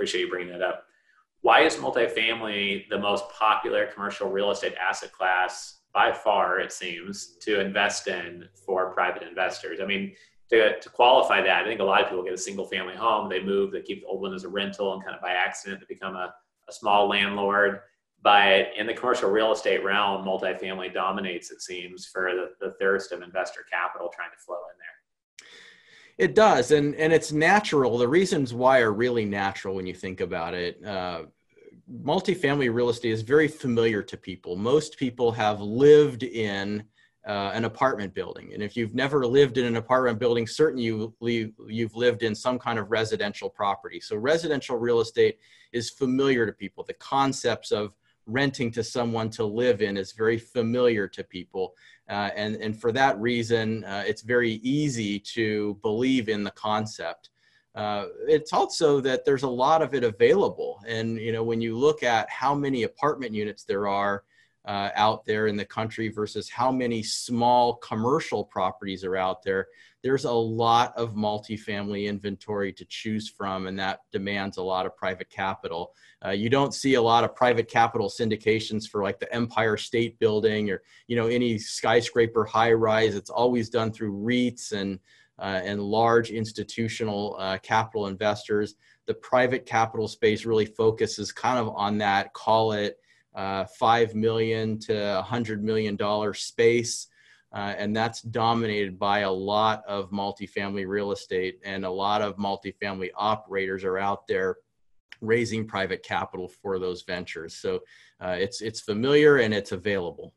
appreciate you bringing that up. Why is multifamily the most popular commercial real estate asset class by far, it seems, to invest in for private investors? I mean, to, to qualify that, I think a lot of people get a single family home, they move, they keep the old one as a rental, and kind of by accident, they become a, a small landlord. But in the commercial real estate realm, multifamily dominates, it seems, for the, the thirst of investor capital trying to flow in there. It does, and and it's natural. The reasons why are really natural when you think about it. Uh, multifamily real estate is very familiar to people. Most people have lived in uh, an apartment building, and if you've never lived in an apartment building, certainly you you've lived in some kind of residential property. So residential real estate is familiar to people. The concepts of renting to someone to live in is very familiar to people. Uh, and, and for that reason, uh, it's very easy to believe in the concept. Uh, it's also that there's a lot of it available. And, you know, when you look at how many apartment units there are uh, out there in the country versus how many small commercial properties are out there, there's a lot of multifamily inventory to choose from, and that demands a lot of private capital. Uh, you don't see a lot of private capital syndications for like the Empire State Building or you know any skyscraper high rise. It's always done through REITs and uh, and large institutional uh, capital investors. The private capital space really focuses kind of on that. Call it uh, five million to a hundred million dollar space. Uh, and that's dominated by a lot of multifamily real estate and a lot of multifamily operators are out there raising private capital for those ventures. So uh, it's it's familiar and it's available.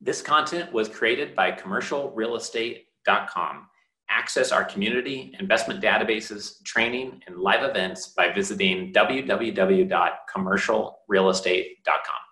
This content was created by commercialrealestate.com access our community investment databases training and live events by visiting www.commercialrealestate.com